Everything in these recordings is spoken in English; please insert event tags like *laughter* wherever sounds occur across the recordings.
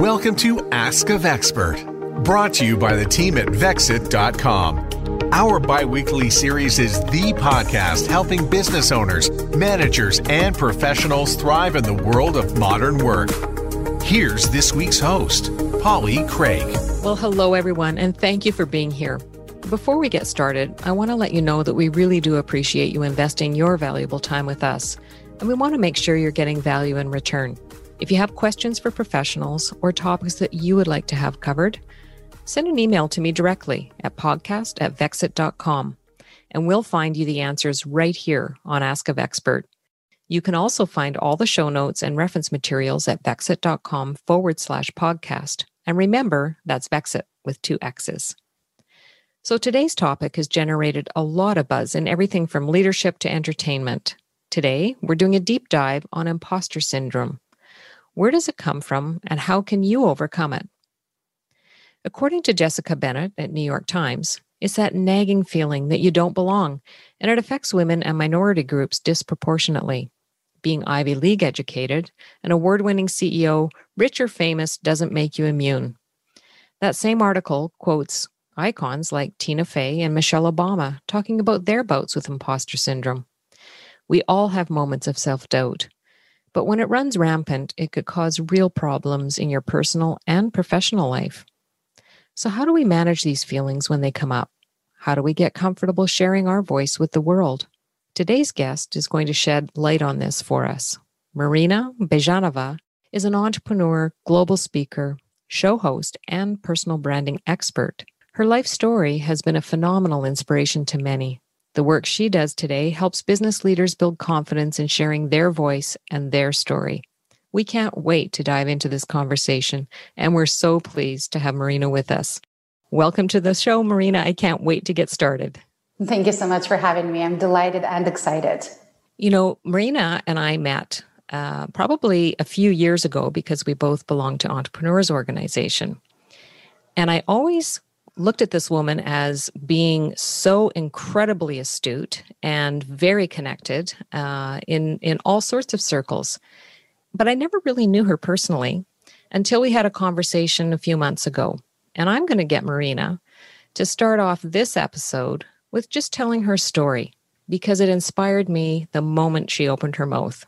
Welcome to Ask of Expert, brought to you by the team at Vexxit.com. Our bi weekly series is the podcast helping business owners, managers, and professionals thrive in the world of modern work. Here's this week's host, Polly Craig. Well, hello, everyone, and thank you for being here. Before we get started, I want to let you know that we really do appreciate you investing your valuable time with us, and we want to make sure you're getting value in return. If you have questions for professionals or topics that you would like to have covered, send an email to me directly at podcast at vexxit.com and we'll find you the answers right here on Ask of Expert. You can also find all the show notes and reference materials at vexxit.com forward slash podcast. And remember, that's Vexxit with two X's. So today's topic has generated a lot of buzz in everything from leadership to entertainment. Today, we're doing a deep dive on imposter syndrome. Where does it come from and how can you overcome it? According to Jessica Bennett at New York Times, it's that nagging feeling that you don't belong, and it affects women and minority groups disproportionately. Being Ivy League educated, an award winning CEO, rich or famous, doesn't make you immune. That same article quotes icons like Tina Fey and Michelle Obama talking about their bouts with imposter syndrome. We all have moments of self doubt. But when it runs rampant, it could cause real problems in your personal and professional life. So, how do we manage these feelings when they come up? How do we get comfortable sharing our voice with the world? Today's guest is going to shed light on this for us. Marina Byezhanova is an entrepreneur, global speaker, show host, and personal branding expert. Her life story has been a phenomenal inspiration to many. The work she does today helps business leaders build confidence in sharing their voice and their story. We can't wait to dive into this conversation, and we're so pleased to have Marina with us. Welcome to the show, Marina. I can't wait to get started. Thank you so much for having me. I'm delighted and excited. You know, Marina and I met uh, probably a few years ago because we both belong to Entrepreneurs Organization. And I always looked at this woman as being so incredibly astute and very connected uh, in in all sorts of circles, but I never really knew her personally until we had a conversation a few months ago. And I'm going to get Marina to start off this episode with just telling her story because it inspired me the moment she opened her mouth.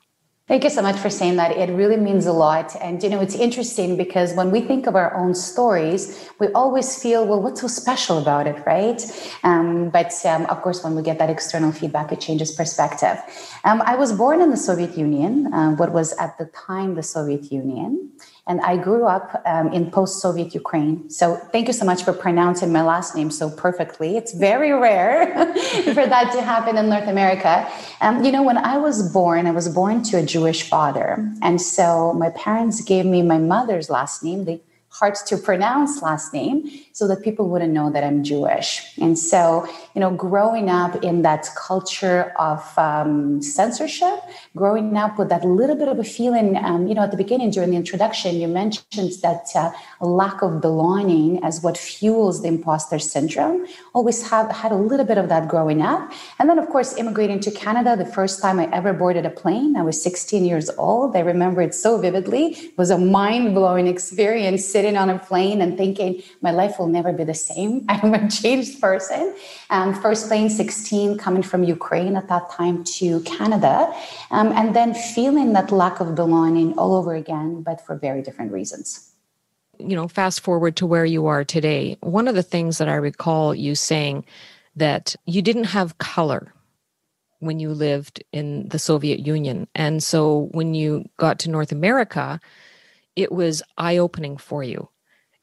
Thank you so much for saying that. It really means a lot. And, you know, it's interesting because when we think of our own stories, we always feel, well, what's so special about it, right? Um, but um, of course, when we get that external feedback, it changes perspective. Um, I was born in the Soviet Union, uh, what was at the time the Soviet Union. And I grew up um, in post Soviet Ukraine. So thank you so much for pronouncing my last name so perfectly. It's very rare *laughs* for that to happen in North America. Um, you know, when I was born, I was born to a Jewish father. And so my parents gave me my mother's last name. They hard to pronounce last name so that people wouldn't know that I'm Jewish. And so, you know, growing up in that culture of um, censorship, growing up with that little bit of a feeling, um, you know, at the beginning during the introduction, you mentioned that uh, lack of belonging as what fuels the imposter syndrome. Always have had a little bit of that growing up. And then, of course, immigrating to Canada, the first time I ever boarded a plane, I was 16 years old. I remember it so vividly. It was a mind blowing experience sitting on a plane and thinking, my life will never be the same. *laughs* I'm a changed person. Um, first plane 16 coming from Ukraine at that time to Canada. Um, and then feeling that lack of belonging all over again, but for very different reasons you know, fast forward to where you are today, one of the things that I recall you saying that you didn't have color when you lived in the Soviet Union. And so when you got to North America, it was eye opening for you.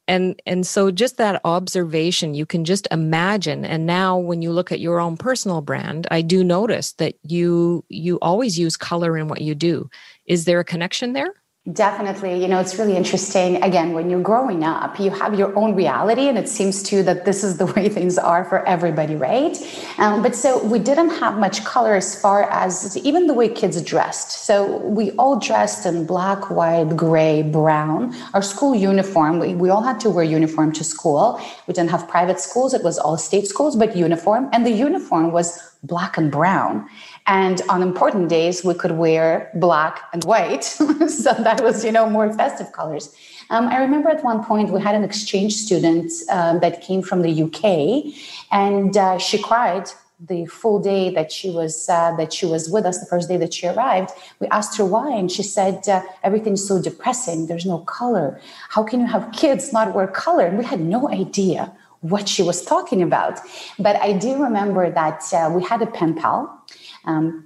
And and so just that observation you can just imagine. And now when you look at your own personal brand i do notice that you you always use color in what you do. Is there a connection there Definitely. You know, it's really interesting. Again, when you're growing up, you have your own reality, and it seems to that this is the *laughs* way things are for everybody, right? Um, but so we didn't have much color as far as even the way kids dressed. So we all dressed in black, white, gray, brown. Our school uniform, we, we all had to wear uniform to school. We didn't have private schools, it was all state schools, but uniform. And the uniform was black and brown. And on important days, we could wear black and white. *laughs* so that was, you know, more festive colors. Um, I remember at one point we had an exchange student um, that came from the UK, and uh, she cried the full day that she was uh, that she was with us the first day that she arrived. We asked her why and she said uh, everything's so depressing. There's no color. How can you have kids not wear color? And we had no idea what she was talking about. But i do remember that uh, we had a pen pal um,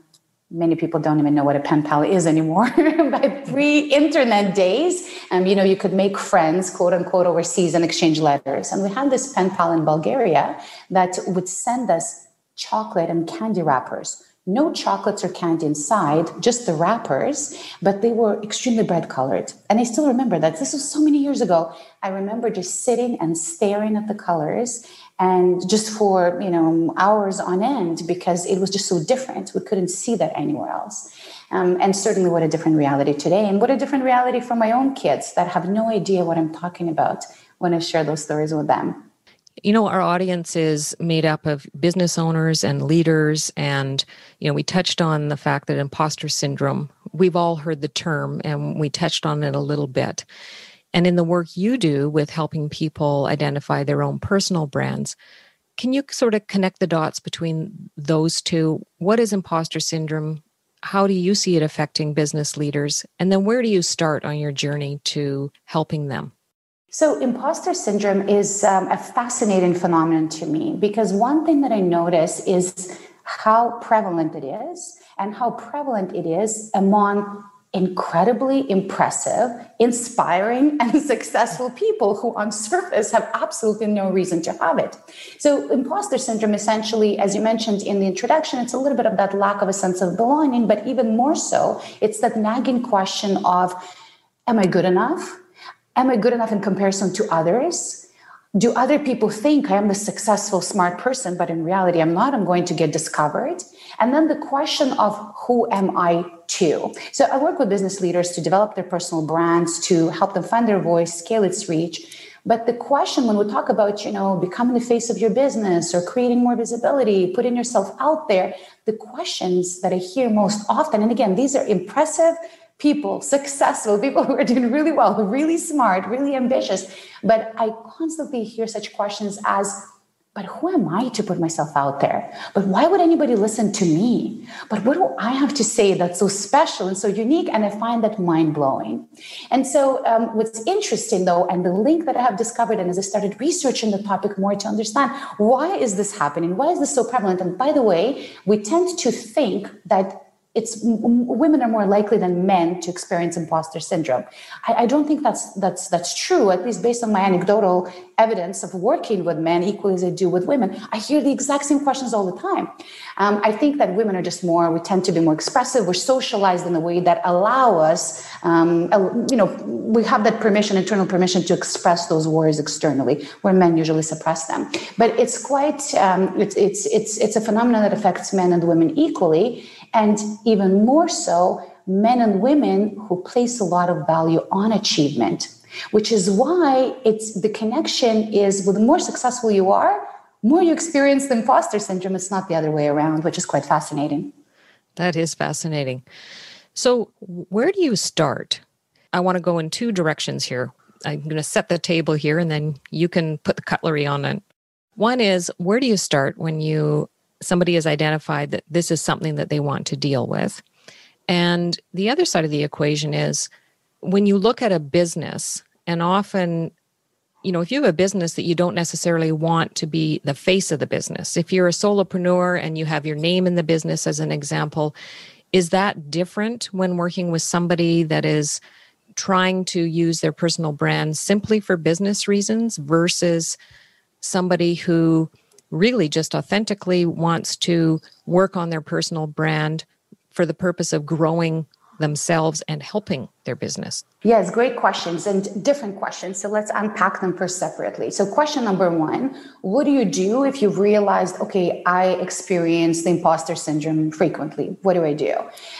many people don't even know what a pen pal is anymore *laughs* but pre-internet days um, you know you could make friends quote unquote overseas and exchange letters and we had this pen pal in bulgaria that would send us chocolate and candy wrappers. No chocolates or candy inside, just the wrappers, but they were extremely bright colored. And I still remember that. This was so many years ago. I remember just sitting and staring at the colors and just for, you know, hours on end because it was just so different. We couldn't see that anywhere else. Um, and certainly what a different reality today and what a different reality for my own kids that have no idea what I'm talking about when I share those stories with them. You know, our audience is made up of business owners and leaders. And, you know, we touched on the fact that imposter syndrome, we've all heard the term and we touched on it a little bit. And in the work you do with helping people identify their own personal brands, can you sort of connect the dots between those two? What is imposter syndrome? How do you see it affecting business leaders? And then where do you start on your journey to helping them? So, imposter syndrome is um, a fascinating phenomenon to me because one thing that I notice is how prevalent it is and how prevalent it is among incredibly impressive, inspiring, and *laughs* successful people who, on surface, have absolutely no reason to have it. So, imposter syndrome essentially, as you mentioned in the introduction, it's a little bit of that lack of a sense of belonging, but even more so, it's that nagging question of, Am I good enough? Am I good enough in comparison to others? Do other people think I am the successful, smart person, but in reality, I'm not? I'm going to get discovered. And then the question of who am I to? So I work with business leaders to develop their personal brands, to help them find their voice, scale its reach. But the question when we talk about, you know, becoming the face of your business or creating more visibility, putting yourself out there, the questions that I hear most often, and again, these are impressive, people, successful people *laughs* who are doing really well, really smart, really ambitious. But I constantly hear such questions as, but who am I to put myself out there? But why would anybody listen to me? But what do I have to say that's so special and so unique? And I find that mind blowing. And so, um, what's interesting though, and the link that I have discovered, and as I started researching the topic more to understand why is this happening? Why is this so prevalent? And by the way, we tend to think that it's women are more likely than men to experience imposter syndrome. I, I, don't think that's that's that's true. At least based on my anecdotal evidence of working with men equally as I do with women, I hear the exact same questions all the time. Um, I think that women are just more. We tend to be more expressive. We're socialized in a way that allow us, um, you know, we have that permission, internal permission to express those worries externally, where men usually suppress them. But it's quite um, it's it's it's it's a phenomenon that affects men and women equally and even more so, men and women who place a lot of value on achievement, which is why it's the connection is with the more successful you are, more you experience the imposter syndrome. It's not the other way around, which is quite fascinating. That is fascinating. So, where do you start? I want to go in two directions here. I'm going to set the table here and then you can put the cutlery on it. One is where do you start when you somebody has identified that this is something that they want to deal with. And the other side of the equation is when you look at a business, and often, you know, if you have a business that you don't necessarily want to be the face of the business, if you're a solopreneur and you have your name in the business as an example, is that different when working with somebody that is trying to use their personal brand simply for business reasons versus somebody who really just authentically wants to work on their personal brand for the purpose of growing themselves and helping their business? Yes, great questions and different questions. So let's unpack them first separately. So, question number one What do you do if you've realized, okay, I experience the imposter syndrome frequently? What do I do?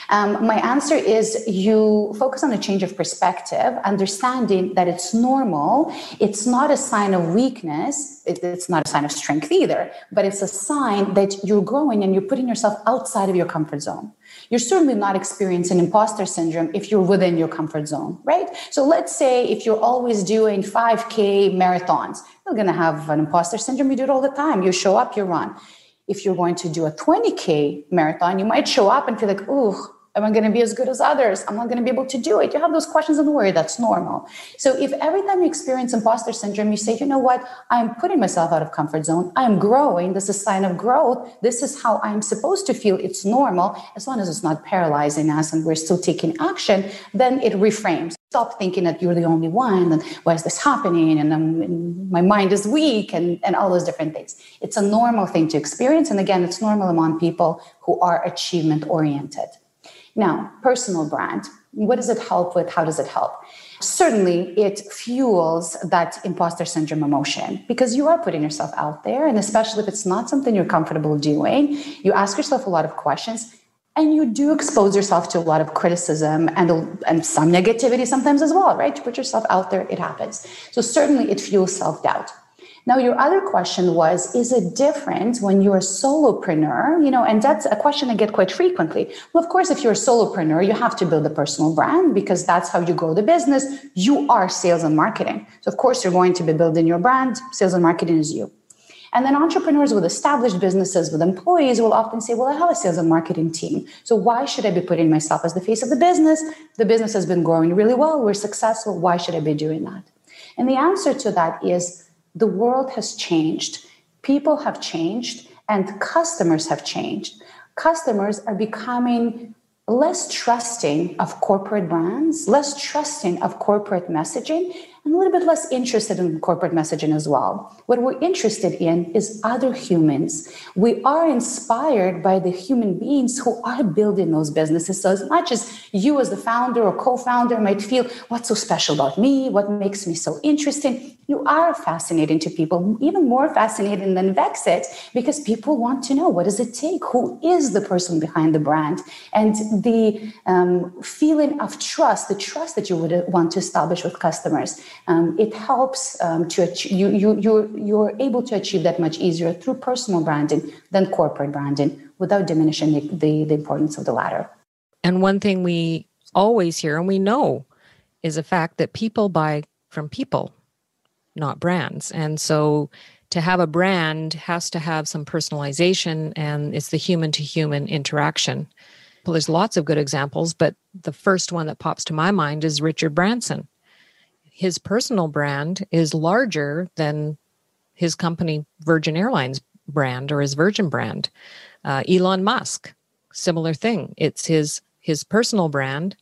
Um, my answer is you focus on a change of perspective, understanding that it's normal. It's not a sign of weakness, it's not a sign of strength either, but it's a sign that you're growing and you're putting yourself outside of your comfort zone you're certainly not experiencing imposter syndrome if you're within your comfort zone, right? So let's say if you're always doing 5K marathons, you're going to have an imposter syndrome. You do it all the time. You show up, you run. If you're going to do a 20K marathon, you might show up and feel like, ooh, Am I going to be as good as others? I'm not going to be able to do it. You have those questions and worry. That's normal. So if every time you experience imposter syndrome, you say, you know what? I'm putting myself out of comfort zone. I'm growing. This is a sign of growth. This is how I'm supposed to feel. It's normal. As long as it's not paralyzing us and we're still taking action, then it reframes. Stop thinking that you're the only one and why is this happening? And, um, and my mind is weak and, and all those different things. It's a normal thing to experience. And again, it's normal among people who are achievement oriented. Now, personal brand, what does it help with? How does it help? Certainly, it fuels that imposter syndrome emotion because you are putting yourself out there. And especially if it's not something you're comfortable doing, you ask yourself a lot of questions and you do expose yourself to a lot of criticism and, and some negativity sometimes as well, right? To put yourself out there, it happens. So, certainly, it fuels self doubt. Now, your other question was, is it different when you're a solopreneur? You know, and that's a question I get quite frequently. Well, of course, if you're a solopreneur, you have to build a personal brand because that's how you grow the business. You are sales and marketing. So, of course, you're going to be building your brand. Sales and marketing is you. And then entrepreneurs with established businesses with employees will often say, Well, I have a sales and marketing team. So why should I be putting myself as the face of the business? The business has been growing really well. We're successful. Why should I be doing that? And the answer to that is the world has changed, people have changed, and customers have changed. Customers are becoming less trusting of corporate brands, less trusting of corporate messaging, and a little bit less interested in corporate messaging as well. What we're interested in is other humans. We are inspired by the human beings who are building those businesses. So, as much as you, as the founder or co founder, might feel, what's so special about me? What makes me so interesting? You are fascinating to people, even more fascinating than Vexxit, because people want to know what does it take? Who is the person behind the brand? And the um, feeling of trust, the trust that you would want to establish with customers um, it helps um, to achieve, you, you, you're, you're able to achieve that much easier through personal branding than corporate branding without diminishing the, the, the importance of the latter. And one thing we always hear and we know is the fact that people buy from people, not brands. And so to have a brand has to have some personalization and it's the human to human interaction. Well, there's lots of good examples, but the first one that pops to my mind is Richard Branson his personal brand is larger than his company Virgin Airlines brand or his Virgin brand. Uh, Elon Musk, similar thing. It's his his personal brand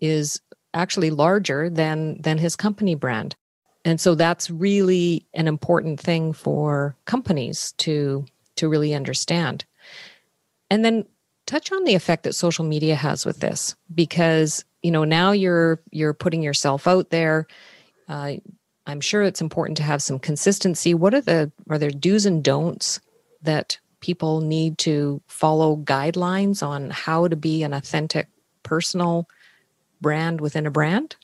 is actually larger than than his company brand. And so that's really an important thing for companies to to really understand. And then touch on the effect that social media has with this because you know now you're you're putting yourself out there. Uh, i'm sure it's important to have some consistency. What are the are there do's and don'ts that people need to follow guidelines on how to be an authentic personal brand within a brand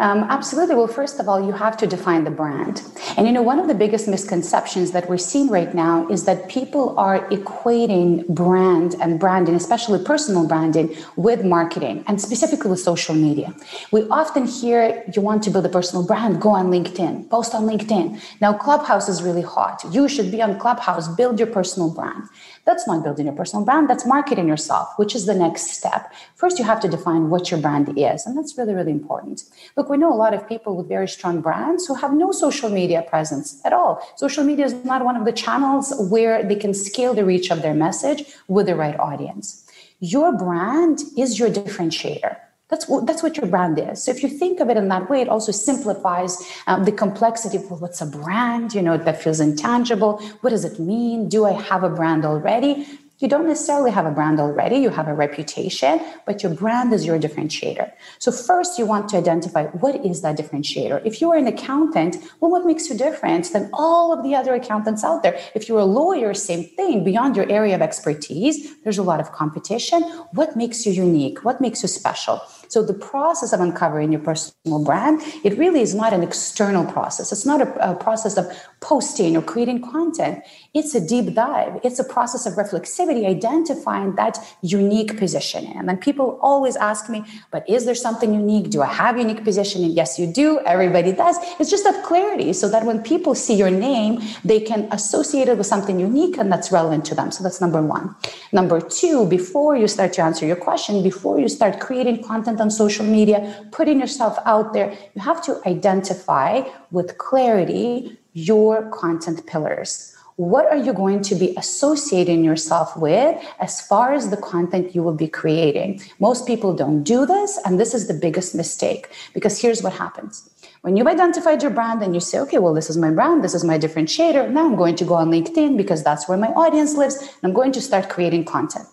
um, absolutely. Well, first of all, you have to define the brand. And you know, one of the biggest misconceptions that we're seeing right now is that people are equating brand and branding, especially personal branding, with marketing and specifically with social media. We often hear you want to build a personal brand, go on LinkedIn, post on LinkedIn. Now, Clubhouse is really hot. You should be on Clubhouse, build your personal brand. That's not building your personal brand, that's marketing yourself, which is the next step. First, you have to define what your brand is, and that's really, really important. Look, we know a lot of people with very strong brands who have no social media presence at all. Social media is not one of the channels where they can scale the reach of their message with the right audience. Your brand is your differentiator. That's what, that's what your brand is. So if you think of it in that way, it also simplifies um, the complexity of what's a brand, you know, that feels intangible. What does it mean? Do I have a brand already? You don't necessarily have a brand already, you have a reputation, but your brand is your differentiator. So, first, you want to identify what is that differentiator. If you are an accountant, well, what makes you different than all of the other accountants out there? If you're a lawyer, same thing, beyond your area of expertise, there's a lot of competition. What makes you unique? What makes you special? So the process of uncovering your personal brand, it really is not an external process. It's not a, a, process of posting or creating content. It's a deep dive. It's a process of reflexivity, identifying that unique positioning. And then people always ask me, but is there something unique? Do I have unique positioning? Yes, you do. Everybody does. It's just that clarity so that when people see your name, they can associate it with something unique and that's relevant to them. So that's number one. Number two, before you start to answer your question, before you start creating content on social media, putting yourself out there, you have to identify with clarity your content pillars. What are you going to be associating yourself with as far as the content you will be creating? Most people don't do this, and this is the biggest mistake because here's what happens. When you've identified your brand and you say, okay, well, this is my brand, this is my differentiator, now I'm going to go on LinkedIn because that's where my audience lives, and I'm going to start creating content.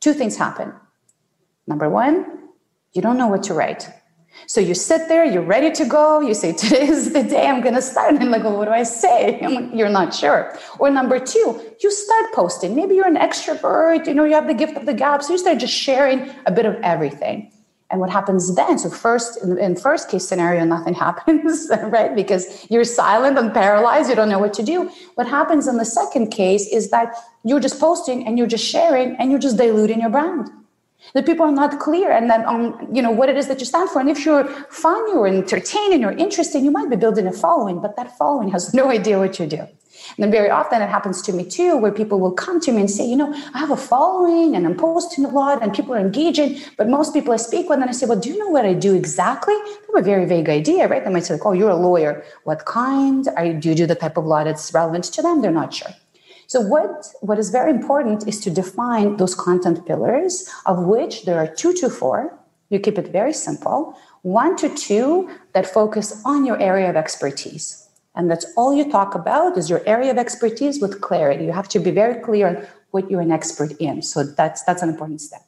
Two things happen. Number one, you don't know what to write. So you sit there, you're ready to go. You say, Today is the day I'm going to start. And I'm like, well, what do I say? *laughs* Like, you're not sure. Or number two, you start posting. Maybe you're an extrovert, you know, you have the gift of the gab. So you start just sharing a bit of everything. And what happens then? So first, in, in first case scenario, nothing *laughs* happens, right? Because you're silent and paralyzed. You don't know what to do. What happens in the second case is that you're just posting and you're just sharing and you're just diluting your brand that people are not clear. And then on um, you know what it is that you stand for. And if you're fun you're entertaining you're interesting you might be building a following but that following has *laughs* no idea what you do. And then very often it happens to me too where people will come to me and say you know i have a following and i'm posting a lot and people are engaging but most people i speak with and i say well do you know what i do exactly? They have a very vague idea right? They might say like, oh you're a lawyer. What kind? Are you, do you do the type of law that's relevant to them? They're not sure so what, what is very important is to define those content pillars, of which there are two to four. You keep it very simple. One to two that focus on your area of expertise. And that's all you talk about is your area of expertise with clarity. You have to be very clear on what you're an expert in. So that's that's an important step.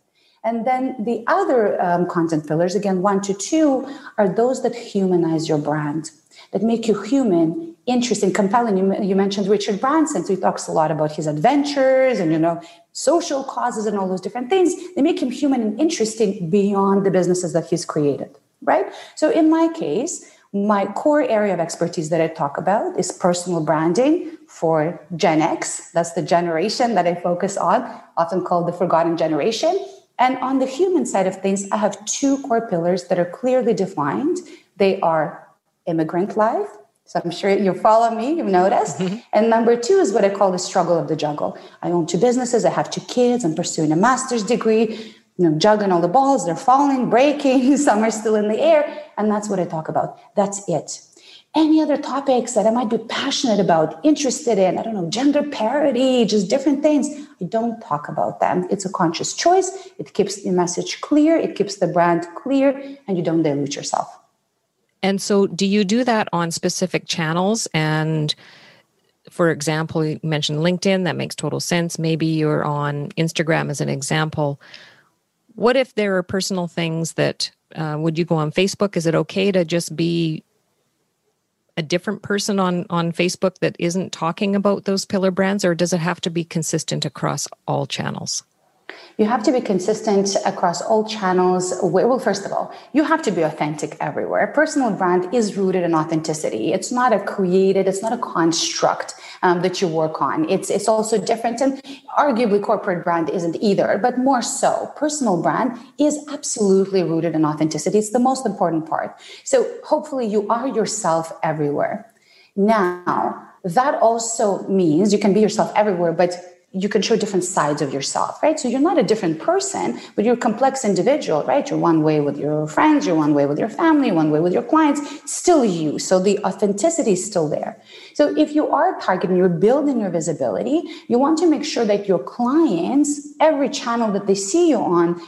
And then the other um, content pillars, again, one to two, are those that humanize your brand, that make you human interesting, compelling. You, you mentioned Richard Branson, so he talks a lot about his adventures and you know social causes and all those different things. They make him human and interesting beyond the businesses that he's created, right? So in my case, my core area of expertise that I talk about is personal branding for Gen X. That's the generation that I focus on, often called the forgotten generation. And on the human side of things, I have two core pillars that are clearly defined. They are immigrant life so I'm sure you follow me, you've noticed. Mm-hmm. And number two is what I call the struggle of the juggle. I own two businesses, I have two kids, I'm pursuing a master's degree, you know, juggling all the balls, they're falling, breaking, *laughs* some are still in the air. And that's what I talk about. That's it. Any other topics that I might be passionate about, interested in, I don't know, gender parity, just different things, I don't talk about them. It's a conscious choice. It keeps the message clear, it keeps the brand clear, and you don't dilute yourself. And so, do you do that on specific channels? And for example, you mentioned LinkedIn, that makes total sense. Maybe you're on Instagram as an example. What if there are personal things that uh, would you go on Facebook? Is it okay to just be a different person on on Facebook that isn't talking about those pillar brands, or does it have to be consistent across all channels? You have to be consistent across all channels. Well, first of all, you have to be authentic everywhere. Personal brand is rooted in authenticity. It's not a created, it's not a construct um, that you work on. It's, it's also different. And arguably, corporate brand isn't either, but more so. Personal brand is absolutely rooted in authenticity. It's the most important part. So hopefully, you are yourself everywhere. Now, that also means you can be yourself everywhere, but you can show different sides of yourself, right? So you're not a different person, but you're a complex individual, right? You're one way with your friends, you're one way with your family, one way with your clients, still you. So the authenticity is still there. So if you are targeting, you're building your visibility, you want to make sure that your clients, every channel that they see you on,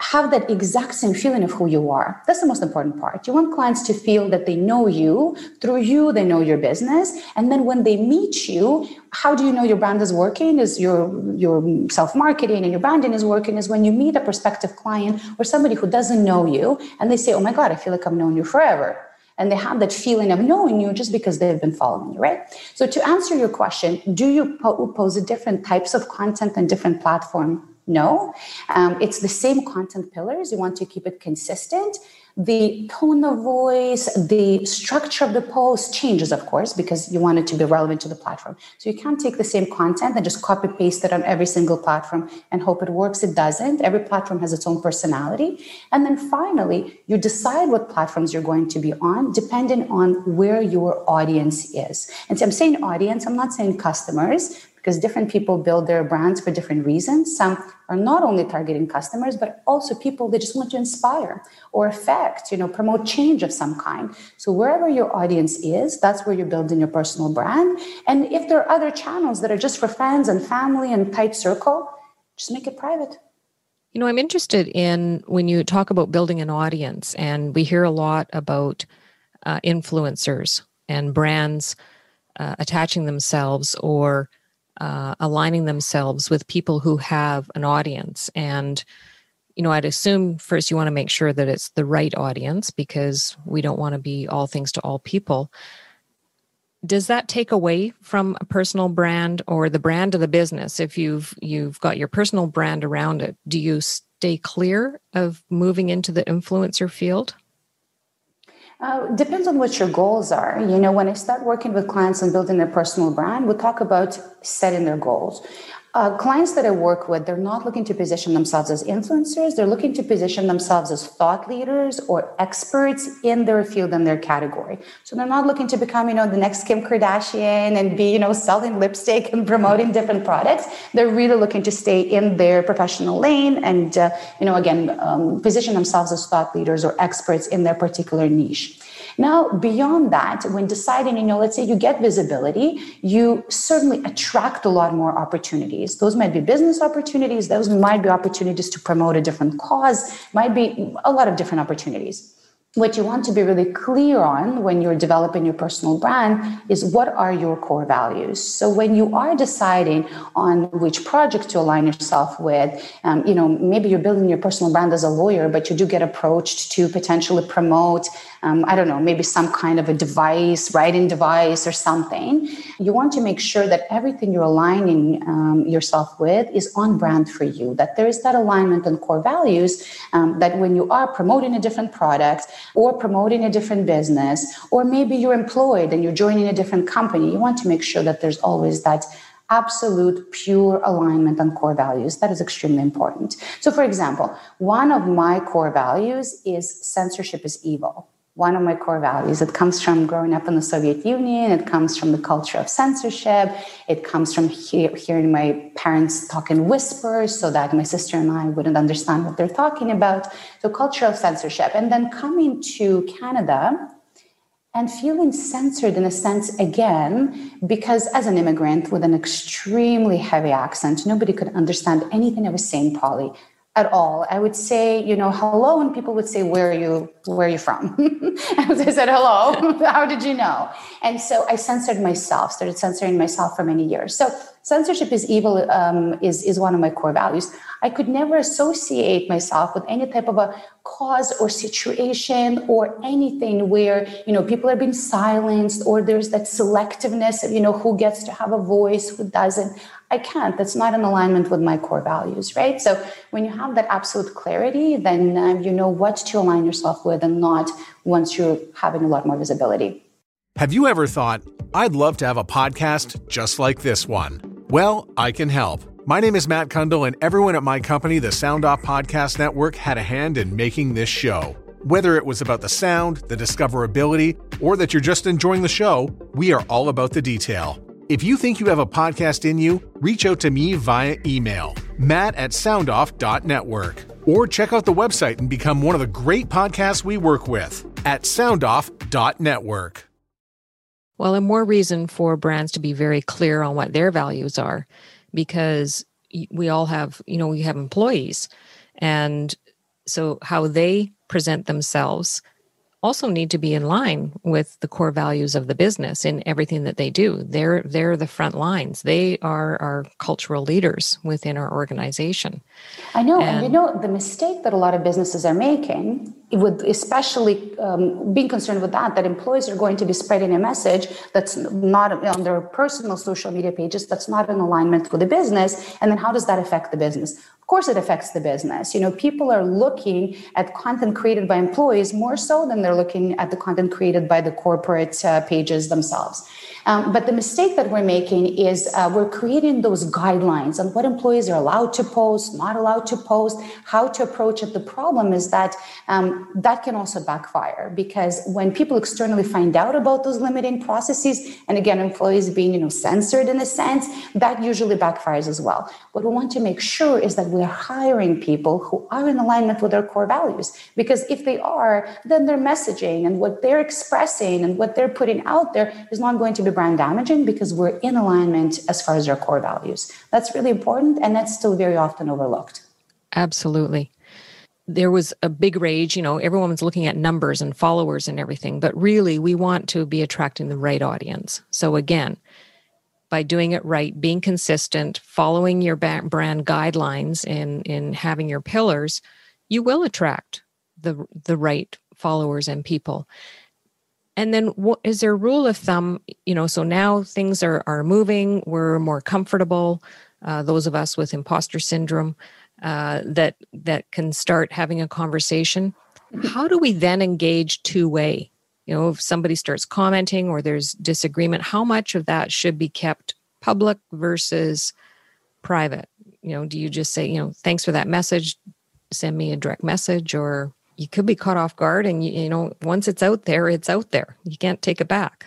have that exact same feeling of who you are. That's the most important part. You want clients to feel that they know you. Through you, they know your business. And then when they meet you, how do you know your brand is working? Is your your self-marketing and your branding is working is when you meet a prospective client or somebody who doesn't know you and they say, Oh my God, I feel like I've known you forever and they have that feeling of knowing you just because they've been following you right so to answer your question do you pose different types of content and different platform no, um, it's the same content pillars. You want to keep it consistent. The tone of voice, the structure of the post changes, of course, because you want it to be relevant to the platform. So you can't take the same content and just copy paste it on every single platform and hope it works. It doesn't. Every platform has its own personality. And then finally, you decide what platforms you're going to be on depending on where your audience is. And so I'm saying audience, I'm not saying customers because different people build their brands for different reasons. Some are not only targeting customers, but also people they just want to inspire or affect, you know, promote change of some kind. So wherever your audience is, that's where you're building your personal brand. And if there are other channels that are just for friends and family and tight circle, just make it private. You know, I'm interested in when you talk about building an audience, and we hear a lot about uh, influencers and brands uh, attaching themselves or uh, aligning themselves with people who have an audience. And you know i'd assume first you want to make sure that it's the right audience because we don't want to be all things to all people. Does that take away from a personal brand or the brand of the business? If you've you've got your personal brand around it do you stay clear of moving into the influencer field uh, depends on what your goals are. You know, when I start working with clients and building their personal brand, we talk about setting their goals. Uh, clients that I work with, they're not looking to position themselves as influencers. They're looking to position themselves as thought leaders or experts in their field and their category. So they're not looking to become, you know, the next Kim Kardashian and be, you know, selling lipstick and *laughs* promoting different products. They're really looking to stay in their professional lane and, uh, you know, again, um, position themselves as thought leaders or experts in their particular niche. Now, beyond that, when deciding, you know, let's say you get visibility, you certainly attract a lot more opportunities. Those might be business opportunities, those might be opportunities to promote a different cause, might be a lot of different opportunities what you want to be really clear on when you're developing your personal brand is what are your core values. So when you are deciding on which project to align yourself with um, you know maybe you're building your personal brand as a lawyer but you do get approached to potentially promote um, i don't know maybe some kind of a device writing device or something you want to make sure that everything you're aligning um, yourself with is on brand for you that there is that alignment and core values um, that when you are promoting a different product or promoting a different business, or maybe you're employed and you're joining a different company, you want to make sure that there's always that absolute pure alignment on core values. That is extremely important. So, for example, one of my core values is censorship is evil one of my core values. It comes from growing up in the Soviet Union. It comes from the culture of censorship. It comes from hearing my parents talk in whispers so that my sister and I wouldn't understand what they're talking about. So, culture of censorship. And then coming to Canada and feeling censored in a sense again, because as an immigrant with an extremely heavy accent, nobody could understand anything I was saying, Polly at all. I would say, you know, hello, and people would say, "Where are you? Where are you from?" *laughs* I said, "Hello. *laughs* How did you know?" And so I censored myself, started censoring myself for many years. So censorship is evil um, is is one of my core values. I could never associate myself with any type of a cause or situation or anything where you know people are being silenced or there's that selectiveness of you know who gets to have a voice, who doesn't. I can't. That's not in alignment with my core values, right? So when you have that absolute clarity, then um, you know what to align yourself with and not once you're having a lot more visibility. Have you ever thought, I'd love to have a podcast just like this one? Well, I can help. My name is Matt Cundill, and everyone at my company, the Sound Off Podcast Network, had a hand in making this show. Whether it was about the sound, the discoverability, or that you're just enjoying the show, we are all about the detail. If you think you have a podcast in you, reach out to me via email, matt at soundoff.network, or check out the website and become one of the great podcasts we work with at soundoff.network. Well, and more reason for brands to be very clear on what their values are because we all have, you know, we have employees and So, how they present themselves also need to be in line with the core values of the business in everything that they do. They're they're the front lines. They are our cultural leaders within our organization. I know, and, and you know the mistake that a lot of businesses are making, with especially um, being concerned with that, that employees are going to be spreading a message that's not on their personal social media pages, that's not in alignment with the business, and then how does that affect the business? Course, it affects the business. You know, people are looking at content created by employees more so than they're looking at the content created by the corporate uh, pages themselves. Um, but the mistake that we're making is uh, we're creating those guidelines on what employees are allowed to post, not allowed to post, how to approach it. The problem is that um, that can also backfire because when people externally find out about those limiting processes, and again, employees being you know censored in a sense, that usually backfires as well. What we want to make sure is that we're hiring people who are in alignment with our core values because if they are, then their messaging and what they're expressing and what they're putting out there is not going to be brand damaging because we're in alignment as far as our core values. That's really important, and that's still very often overlooked. Absolutely. There was a big rage, you know, everyone was looking at numbers and followers and everything, but really we want to be attracting the right audience. So, again, by doing it right, being consistent, following your brand guidelines, and in having your pillars, you will attract the the right followers and people and then what is there a rule of thumb you know so now things are are moving we're more comfortable uh, those of us with imposter syndrome uh, that that can start having a conversation? How do we then engage two way you know if somebody starts commenting or there's disagreement how much of that should be kept public versus private? You know do you just say you know thanks for that message. Send me a direct message or you could be caught off guard and you, you know once it's out there it's out there. You can't take it back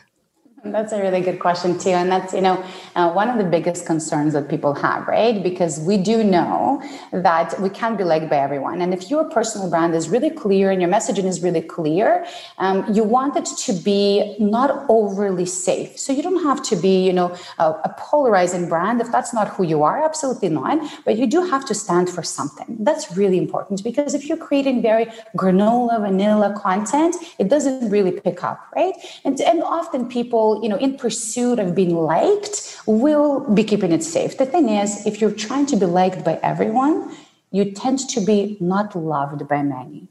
that's a really good question too, and that's you know uh, one of the biggest concerns that people have, right? Because we do know that we can't be liked by everyone, and if your personal brand is really clear and your messaging is really clear, um, you want it to be not overly safe. So you don't have to be you know a, a polarizing brand if that's not who you are. Absolutely not. But you do have to stand for something. That's really important because if you're creating very granola vanilla content, it doesn't really pick up, right? And and often people you know, in pursuit of being liked, will be keeping it safe. The thing is, if you're trying to be liked by everyone, you tend to be not loved by many.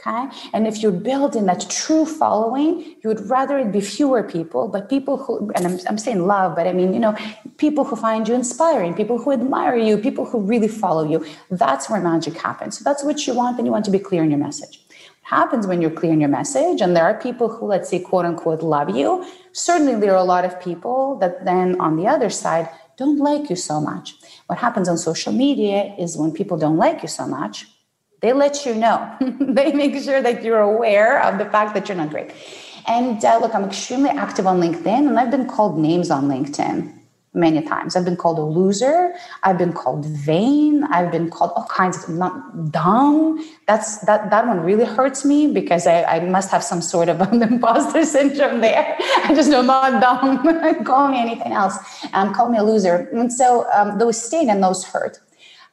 Okay. And if you're building that true following, you would rather it be fewer people, but people who, and I'm, I'm saying love, but I mean, you know, people who find you inspiring, people who admire you, people who really follow you. That's where magic happens. So that's what you want, and you want to be clear in your message happens when you're clear in your message. And there are people who, let's say, quote unquote, love you. Certainly, there are a lot of people that then on the other side don't like you so much. What happens on social media is when people don't like you so much, they let you know. *laughs* they make sure that you're aware of the fact that you're not great. And uh, look, I'm extremely active on LinkedIn, and I've been called names on LinkedIn many times. I've been called a loser. I've been called vain. I've been called all kinds of not dumb. That's that that one really hurts me because I, I must have some sort of *laughs* an imposter syndrome there. *laughs* I just know I'm not dumb. *laughs* call me anything else. Um, call me a loser. And so um, those sting and those hurt.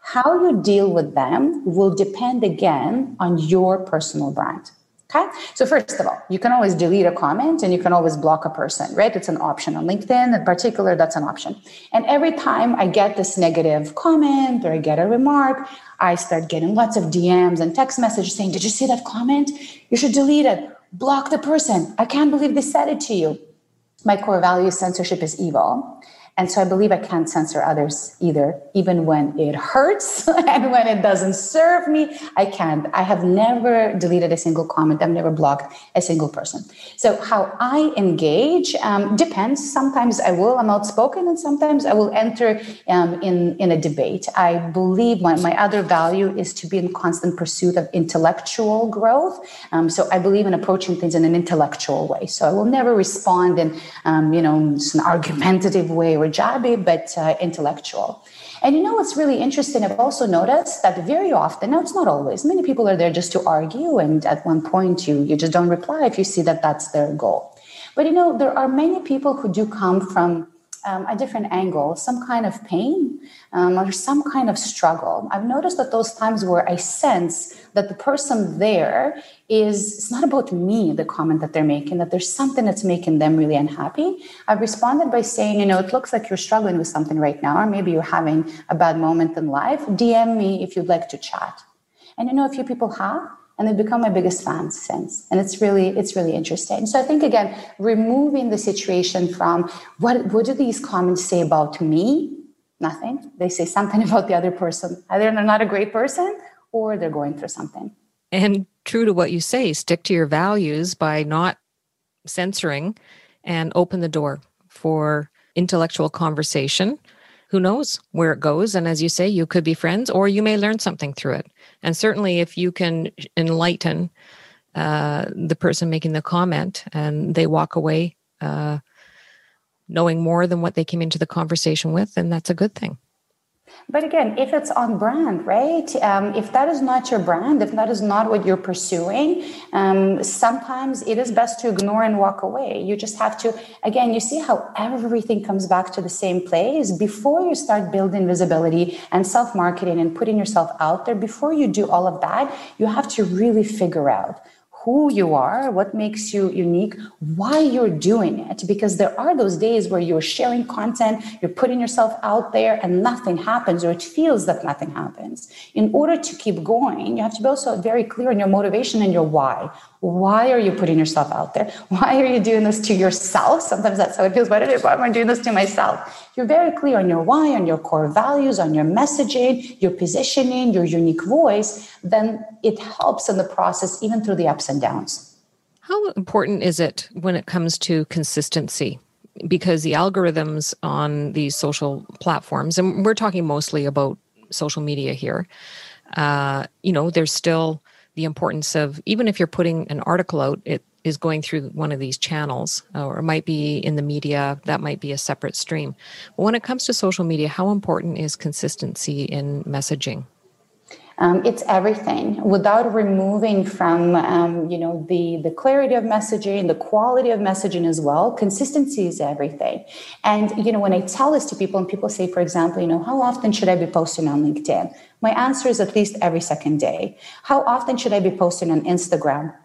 How you deal with them will depend again on your personal brand. Okay. So first of all, you can always delete a comment and you can always block a person, right? It's an option on LinkedIn in particular. That's an option. And every time I get this negative comment or I get a remark, I start getting lots of DMs and text messages saying, did you see that comment? You should delete it. Block the person. I can't believe they said it to you. My core value censorship is evil. And so I believe I can't censor others either, even when it hurts *laughs* and when it doesn't serve me. I can't. I have never deleted a single comment. I've never blocked a single person. So how I engage um, depends. Sometimes I will. I'm outspoken, and sometimes I will enter um, in in a debate. I believe my, my other value is to be in constant pursuit of intellectual growth. Um, so I believe in approaching things in an intellectual way. So I will never respond in um, you know an argumentative way or jabby, but uh, intellectual. And you know what's really interesting? I've also noticed that very often, now it's not always, many people are there just to argue, and at one point you, you just don't reply if you see that that's their goal. But you know, there are many people who do come from um, a different angle, some kind of pain um, or some kind of struggle. I've noticed that those times where I sense that the person there is it's not about me, the comment that they're making, that there's something that's making them really unhappy. I've responded by saying, you know, it looks like you're struggling with something right now, or maybe you're having a bad moment in life. DM me if you'd like to chat. And you know, a few people have, and they've become my biggest fans since. And it's really it's really interesting. So i think again removing the situation from what what do these comments say about me? Nothing. They say something *laughs* about the other person. Either they're not a great person or they're going through something. And true to what you say stick to your values by not censoring and open the door for intellectual conversation who knows where it goes and as you say you could be friends or you may learn something through it and certainly, if you can enlighten uh, the person making the comment and they walk away uh, knowing more than what they came into the conversation with, then that's a good thing. But again, if it's on brand, right? Um, if that is not your brand, if that is not what you're pursuing, um, sometimes it is best to ignore and walk away. You just have to, again, you see how everything comes back to the same place. Before you start building visibility and self marketing and putting yourself out there, before you do all of that, you have to really figure out who you are, what makes you unique, why you're doing it. Because there are those days where you're sharing content, you're putting yourself out there, and nothing happens, or it feels that nothing happens. In order to keep going, you have to be also very clear on your motivation and your why. Why are you putting yourself out there? Why are you doing this to yourself? Sometimes that's how it feels. Why am I doing this to myself? You're very clear on your why, on your core values, on your messaging, your positioning, your unique voice. Then it helps in the process, even through the ups and downs. How important is it when it comes to consistency? Because the algorithms on these social platforms, and we're talking mostly about social media here, uh, you know, there's still the importance of even if you're putting an article out, it is going through one of these channels, or might be in the media, that might be a separate stream. But when it comes to social media, how important is consistency in messaging? Um, it's everything. Without removing from um, you know the the clarity of messaging the quality of messaging as well consistency is everything. And you know when i tell this to people and people say for example you know how often should i be posting on linkedin? My answer is at least every second day. How often should i be posting on instagram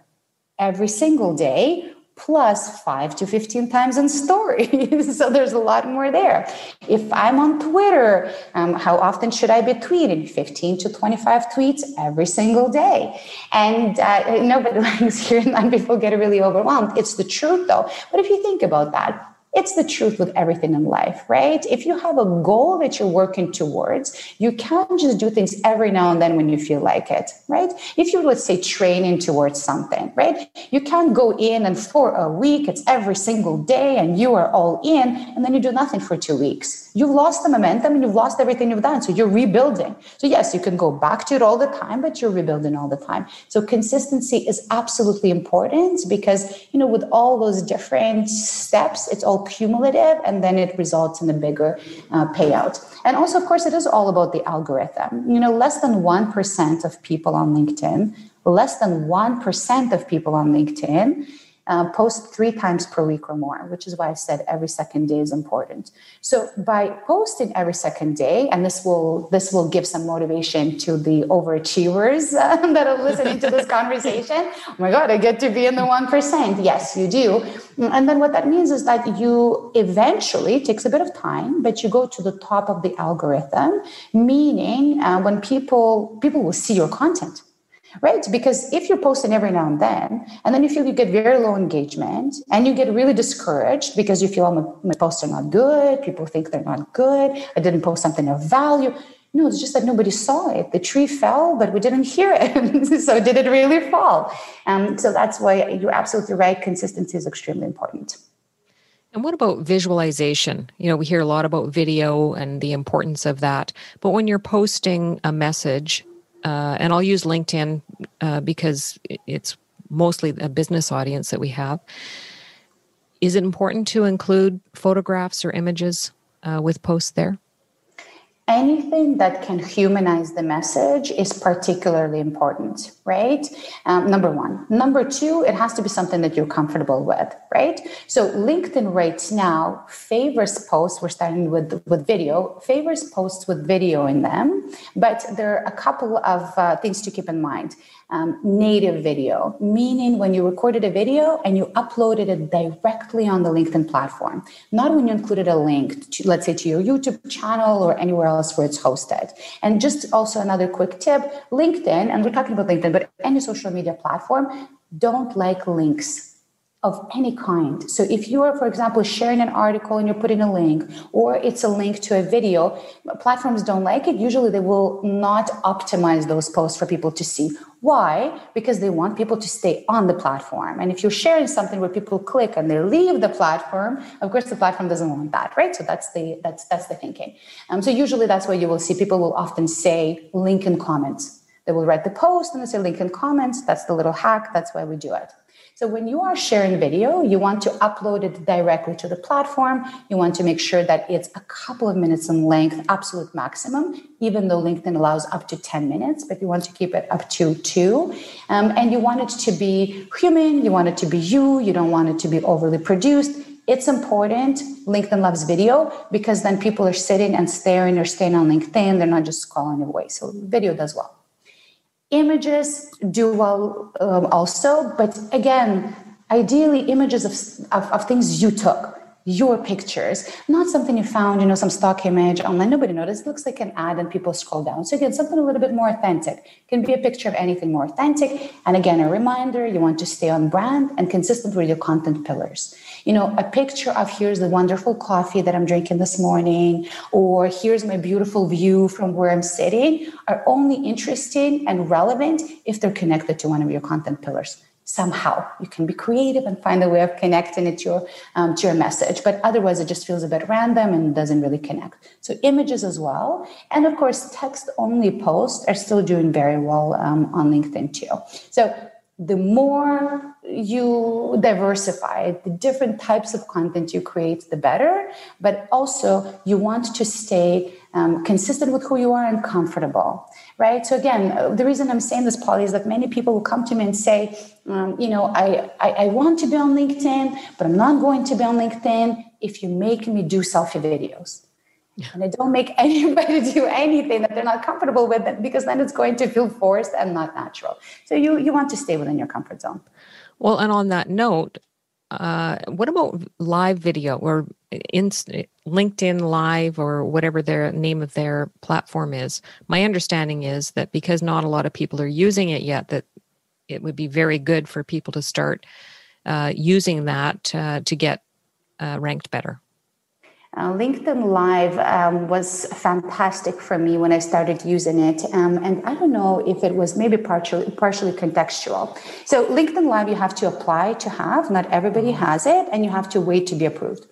every single day plus five to 15 times in stories. *laughs* so there's a lot more there. If I'm on Twitter, um, how often should I be tweeting? 15 to 25 tweets every single day. And uh, nobody *laughs* likes hearing that. People get really overwhelmed. It's the truth though. But if you think about that, it's the truth with everything in life, right? If you have a goal that you're working towards, you can't just do things every now and then when you feel like it, right? If you're, let's say, training towards something, right? You can't go in and for a week, it's every single day and you are all in, and then you do nothing for two weeks. You've lost the momentum and you've lost everything you've done. So you're rebuilding. So, yes, you can go back to it all the time, but you're rebuilding all the time. So, consistency is absolutely important because, you know, with all those different steps, it's all cumulative and then it results in a bigger uh, payout. And also, of course, it is all about the algorithm. You know, less than 1% of people on LinkedIn, less than 1% of people on LinkedIn uh, post three times per week or more, which is why I said every second day is important. So by posting every second day, and this will this will give some motivation to the overachievers uh, *laughs* that are listening to this conversation. Oh my God, I get to be in the one percent. Yes, you do. And then what that means is that you eventually takes a bit of time, but you go to the top of the algorithm, meaning uh, when people people will see your content right? Because if you're posting every now and then, and then you feel you get very low engagement and you get really discouraged because you feel, oh, my, my posts are not good, people think they're not good, I didn't post something of value. No, it's just that nobody saw it. The tree fell, but we didn't hear it. *laughs* so did it really fall? Um, so that's why you're absolutely right. Consistency is extremely important. And what about visualization? You know, we hear a lot about video and the importance of that. But when you're posting a message, uh, and I'll use LinkedIn uh, because it's mostly a business audience that we have. Is it important to include photographs or images uh, with posts there? Anything that can humanize the message is particularly important, right? Um, number one. Number two, it has to be something that you're comfortable with, right? So LinkedIn right now favors posts. We're starting with with video. Favors posts with video in them, but there are a couple of uh, things to keep in mind um, native video, meaning when you recorded a video and you uploaded it directly on the LinkedIn platform, not when you included a link, to, let's say to your YouTube channel or anywhere else where it's hosted. And just also another quick tip LinkedIn, and we're talking about LinkedIn, but any social media platform, don't like links of any kind. So if you are, for example, sharing an article and you're putting a link, or it's a link to a video, platforms don't like it. Usually they will not optimize those posts for people to see. Why? Because they want people to stay on the platform. And if you're sharing something where people click and they leave the platform, of course the platform doesn't want that, right? So that's the that's that's the thinking. Um, so usually that's where you will see people will often say link in comments. They will write the post and they say link in comments. That's the little hack. That's why we do it. So when you are sharing video, you want to upload it directly to the platform. You want to make sure that it's a couple of minutes in length, absolute maximum, even though LinkedIn allows up to 10 minutes, but you want to keep it up to two. Um, and you want it to be human, you want it to be you, you don't want it to be overly produced. It's important. LinkedIn loves video because then people are sitting and staring or staying on LinkedIn. They're not just scrolling away. So video does well. Images do well um, also, but again, ideally images of, of, of, things you took, your pictures, not something you found, you know, some stock image online. Nobody noticed. It looks like an ad and people scroll down. So again, something a little bit more authentic. It can be a picture of anything more authentic. And again, a reminder, you want to stay on brand and consistent with your content pillars you know, a picture of here's the wonderful coffee that I'm drinking this morning, or here's my beautiful view from where I'm sitting are only interesting and relevant if they're connected to one of your content pillars. Somehow you can be creative and find a way of connecting it to your um, to your message but otherwise it just feels a bit random and doesn't really connect. So images as well and of course text only posts are still doing very well um, on linkedin too. So the more you diversify the different types of content you create the better. But also you want to stay um, consistent with who you are and comfortable right? So again the reason i'm saying this polly is that many people will come to me and say um, you know I, I, I want to be on linkedin but i'm not going to be on linkedin if you make me do selfie videos and I don't make *laughs* anybody do anything that they're not comfortable with because then it's going to feel forced and not natural. So you you want to stay within your comfort zone. Well, and on that note, uh, what about live video or in LinkedIn Live or whatever their name of their platform is? My understanding is that because not a lot of people are using it yet, that it would be very good for people to start uh, using that uh, to get uh, ranked better. Uh, LinkedIn Live um, was fantastic for me when I started using it, um, and I don't know if it was maybe partially partially contextual. So LinkedIn Live, you have to apply to have. Not everybody has it, and you have to wait to be approved.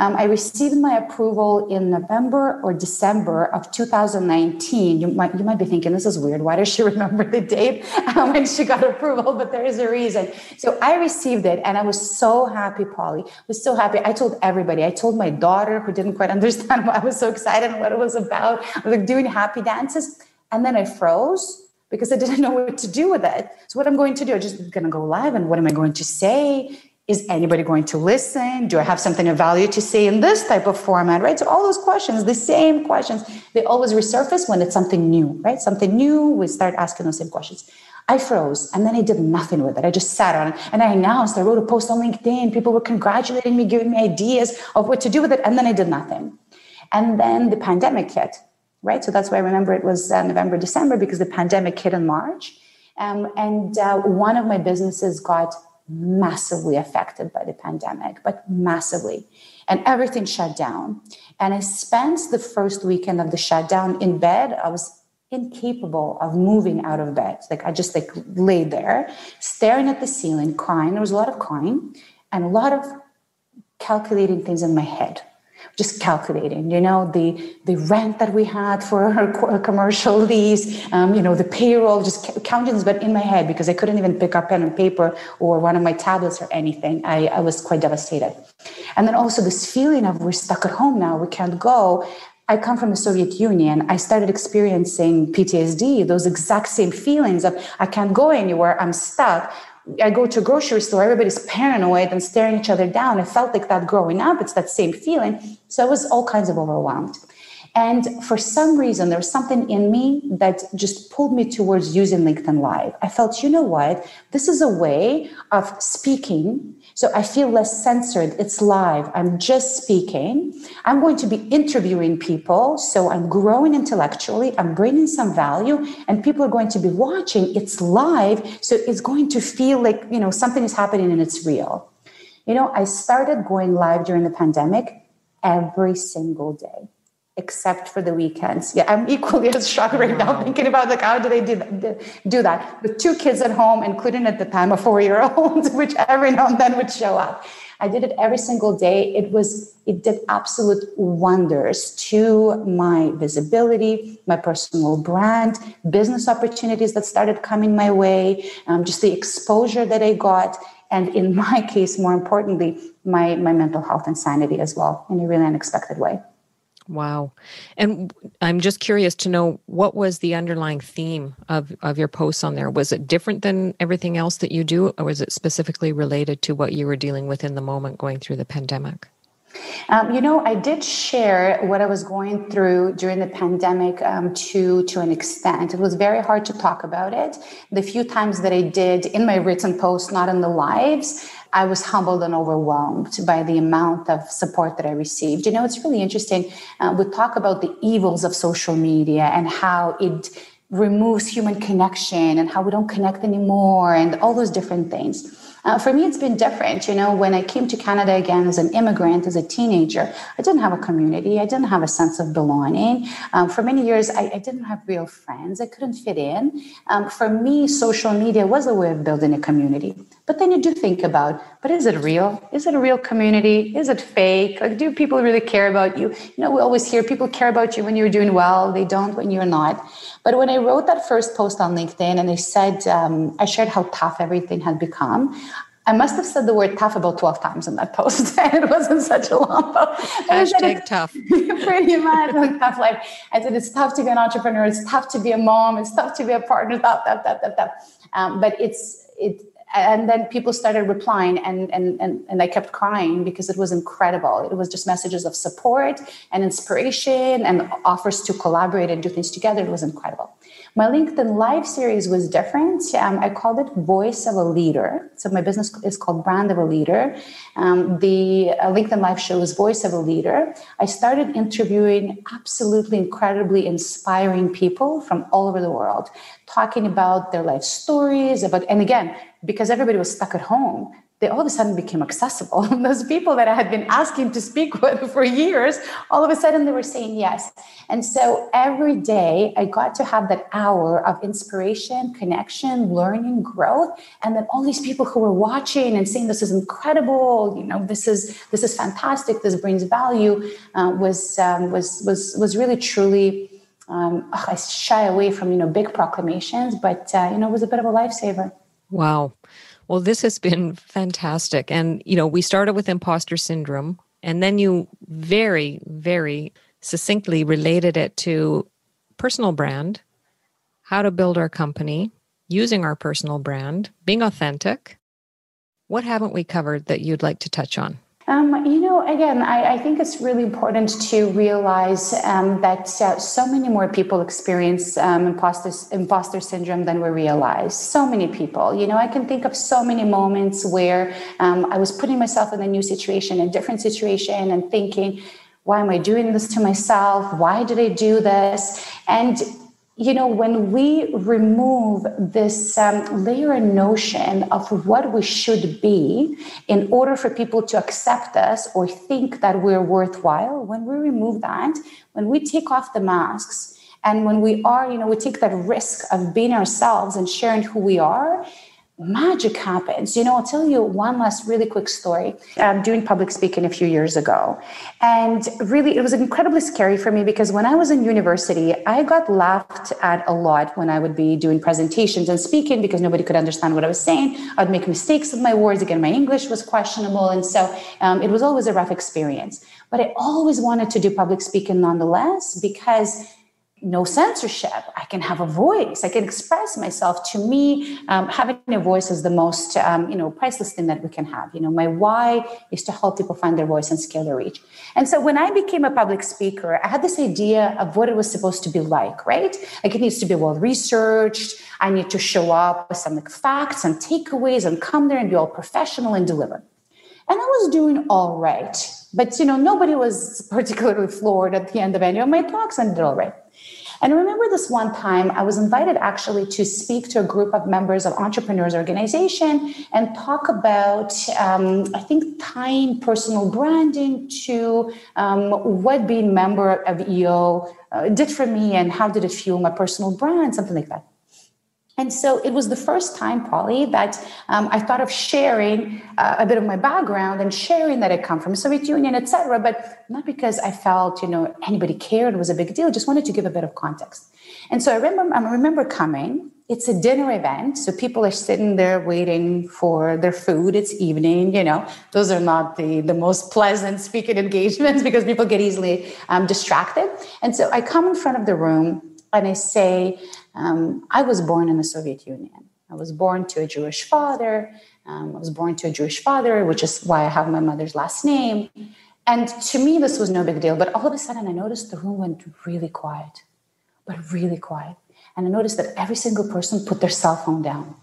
Um, I received my approval in November or December of 2019. You might you might be thinking this is weird. Why does she *laughs* remember the date um, when she got approval? But there is a reason. So I received it, and I was so happy. Polly I was so happy. I told everybody. I told my daughter who didn't quite *laughs* understand why I was so excited and what it was about. I was like doing happy dances, and then I froze because I didn't *laughs* know what to do with it. So what I'm going to do? I'm just going to go live, and what am I going to say? Is anybody going to listen? Do i have something of value to say in this type of format right? So all those questions the same questions they always resurface when it's something new right? Something new we start asking those same questions. I froze and then i did nothing with it. I just sat on it and i announced i wrote a post on linkedin people were congratulating me giving me ideas of what to do with it and then i did nothing. And then the pandemic hit right? So that's why i remember it was uh, november december because the pandemic hit in march. Um, and uh, one of my businesses got massively affected by the pandemic, but massively. And everything shut down. And I spent the first weekend of the shutdown in bed. I was incapable of moving out of bed. Like I just like laid there, staring at the ceiling, crying. There was a lot of crying and a lot of calculating things in my head just calculating, you know, the, the rent that we had for our commercial lease, um, you know, the payroll, just counting this, but in my head because I couldn't even pick up pen and paper or one of my tablets or anything. I, I was quite devastated. And then also this feeling of we're stuck at home now, we can't go. I come from the Soviet Union. I started experiencing PTSD, those exact same feelings of I can't go anywhere, I'm stuck. I go to a grocery store, everybody's paranoid and staring each other down. I felt like that growing up. It's that same feeling. So I was all kinds of overwhelmed. And for some reason, there was something in me that just pulled me towards using LinkedIn Live. I felt, you know what? This is a way of speaking. So I feel less censored. It's live. I'm just speaking. I'm going to be interviewing people. So I'm growing intellectually. I'm bringing some value and people are going to be watching. It's live. So it's going to feel like, you know, something is happening and it's real. You know, I started going live during the pandemic every single day except for the weekends. Yeah, I'm equally as shocked right now thinking about like how do they do that, do that with two kids at home, including at the time a four-year-old, *laughs* which every now and then would show up. I did it every single day. It was it did absolute wonders to my visibility, my personal brand, business opportunities that started coming my way, um, just the exposure that I got, and in *laughs* my case, more importantly, my my mental health and sanity as well in a really unexpected way. Wow. And I'm just curious to know what was the underlying theme of, of your posts on there? Was it different than everything else that you do, or was it specifically related to what you were dealing with in the moment going through the pandemic? Um, you know, I did share what I was going through during the pandemic um, to to an extent. It was very hard to talk about it. The few times that I did in my written posts, not in the lives, I was humbled and overwhelmed by the amount of support that I received. You know, it's really interesting. Uh, we talk about the evils of social media and how it removes human connection and how we don't connect anymore and all those different things. Uh, for me, it's been different. You know, when I came to Canada again as an immigrant, as a teenager, I didn't have a community. I didn't have a sense of belonging. Um, for many years, I, I, didn't have real friends. I couldn't fit in. Um, for me, social media was a way of building a community. But then you do think about, but is it real? Is it a real community? Is it fake? Like, do people really care about you? You know, we always hear people care about you when you're doing well. They don't when you're not. But when I wrote that first post on LinkedIn and I said, um, I shared how tough everything had become, I must have said the word tough about 12 times in that *laughs* post. and it wasn't such a long post. Hashtag tough. *laughs* pretty much tough life. I said, it's tough to be an entrepreneur. It's tough to be a mom. It's tough to be a partner. Tough, tough, tough, tough, tough. Um, but it's, it, and then people started replying and, and, and, and I kept crying because it was incredible. It was just messages of support and inspiration and offers to collaborate and do things together. It was incredible. My LinkedIn Live series was different. Um, I called it Voice of a Leader. So my business is called Brand of a Leader. Um, the uh, LinkedIn Live show is Voice of a Leader. I started interviewing absolutely incredibly inspiring people from all over the world, talking about their life stories, about, and again, because everybody was stuck at home, they all of a sudden became accessible. *laughs* Those people that I had been asking to speak *laughs* with for years, all of a sudden they were saying yes. And so every day I got to have that hour of inspiration, connection, learning, growth, and then all these people who were watching and saying this is incredible, you know, this is this is fantastic, this brings value, uh, was um, was was was really truly. Um, I shy away from you know big proclamations, but uh, you know it was a bit of a lifesaver. Wow. Well, this has been fantastic. And, you know, we started with imposter syndrome, and then you very, very succinctly related it to personal brand, how to build our company, using our personal brand, being authentic. What haven't we covered that you'd like to touch on? Um, you know, again, I, I, think it's really important to realize um, that uh, so many more people experience um, imposter, imposter syndrome than we realize. So many people. You know, I can think of so many moments where um, I was putting myself in a new situation, a different situation, and thinking, why am I doing this to myself? Why did I do this? And you know, when we remove this um, layer and notion of what we should be in order for people to accept us or think that we're worthwhile, when we remove that, when we take off the masks, and when we are, you know, we take that risk of being ourselves and sharing who we are, magic happens. You know, I'll tell you one last really quick story. I'm doing public speaking a few years ago. And really, it was incredibly scary for me because when I was in university, I got laughed at a lot when I would be doing presentations and speaking because nobody could understand what I was saying. I'd make mistakes with my words. Again, my English was questionable. And so um, it was always a rough experience. But I always wanted to do public speaking nonetheless because no censorship. I can have a voice. I can express myself. To me, um, having a voice is the most, um, you know, priceless thing that we can have. You know, my why is to help people find their voice and scale their reach. And so when I became a public speaker, I had this idea of what it was supposed to be like, right? Like it needs to be well researched. I need to show up with some like facts and takeaways and come there and be all professional and deliver. And I was doing all right. But, you know, nobody was *laughs* particularly floored at the end of any of my talks and did all right. And I remember this one time I was invited actually to speak to a group of members of entrepreneurs organization and talk about, um, I think, tying personal branding to um, what being member of EO uh, did for me and how did it fuel my personal brand, something like that. And so it was the first time, Polly, that um, I thought of sharing uh, a bit of my background and sharing that I come from the Soviet Union, et cetera, but not because I felt, you know, anybody cared, it was a big deal, just wanted to give a bit of context. And so I remember, I remember coming, it's a dinner event, so people are sitting there waiting for their food, it's evening, you know, those are not the, the most pleasant speaking engagements *laughs* because people get easily um, distracted. And so I come in front of the room and I say, um, I was born in the Soviet Union. I was born to a Jewish father. Um, I was born to a Jewish father, which is why I have my mother's last name. And to me, this was no big deal. But all of a sudden, I noticed the room went really quiet, but really quiet. And I noticed that every single person put their cell phone down.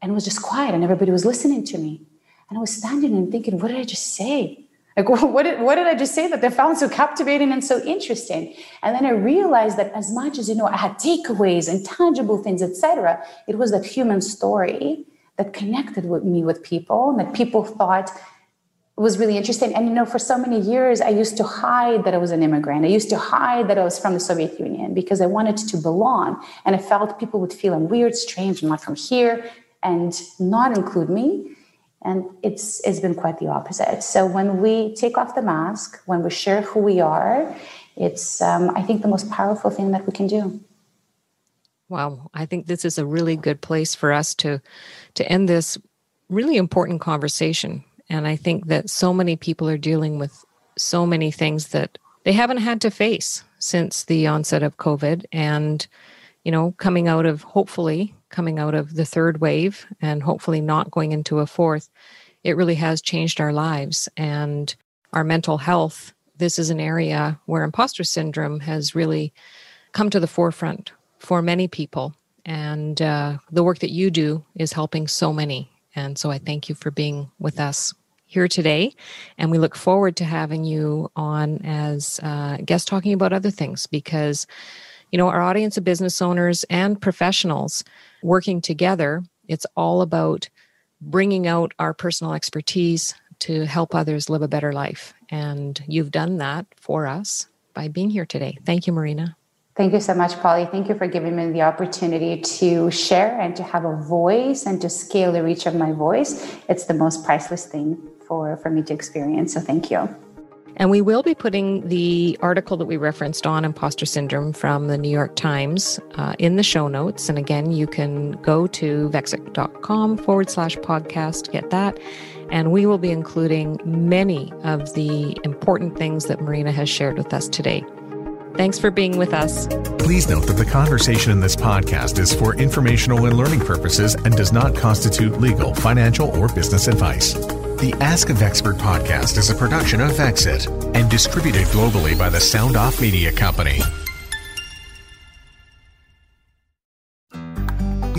And it was just quiet, and everybody was listening to me. And I was standing and thinking, what did I just say? Like, *laughs* what did, what did I just say that they found so captivating and so interesting? And then I realized that as much as, you know, I had takeaways and tangible things, etc., it was that human story that connected with me with people and that people thought was really interesting. And, you know, for so many years, I used to hide that I was an immigrant. I used to hide that I was from the Soviet Union because I wanted to belong. And I felt people would feel I'm weird, strange, I'm not from here, and not include me. And it's, it's been quite the opposite. So when we take off the mask, when we share who we are, it's, um, I think, the most powerful thing that we can do. Wow, I think this is a really good place for us to to end this really important conversation. And I think that so many people are dealing with so many things that they haven't had to face since the onset of COVID and you know, coming out of hopefully coming out of the third wave and hopefully not going into a fourth, it really has changed our lives and our mental health. This is an area where imposter syndrome has really come to the forefront for many people. And uh, the work that you do is helping so many. And so I thank you for being with us here today. And we look forward to having you on as uh, guest talking about other things because you know, our audience of business owners and professionals working together, it's all about bringing out our personal expertise to help others live a better life. And you've done that for us by being here today. Thank you, Marina. Thank you so much, Polly. Thank you for giving me the opportunity to share and to have a voice and to scale the reach of my voice. It's the most priceless thing for, for me to experience. So thank you. And we will be putting the article that we referenced on imposter syndrome from the New York Times uh, in the show notes. And again, you can go to vexxit.com forward slash podcast, get that. And we will be including many of the important things that Marina has shared with us today. Thanks for being with us. Please note that the conversation in this podcast is for informational and learning purposes and does not constitute legal, financial, or business advice. The Ask of Expert podcast is a production of Vexxit and distributed globally by the Sound Off Media Company.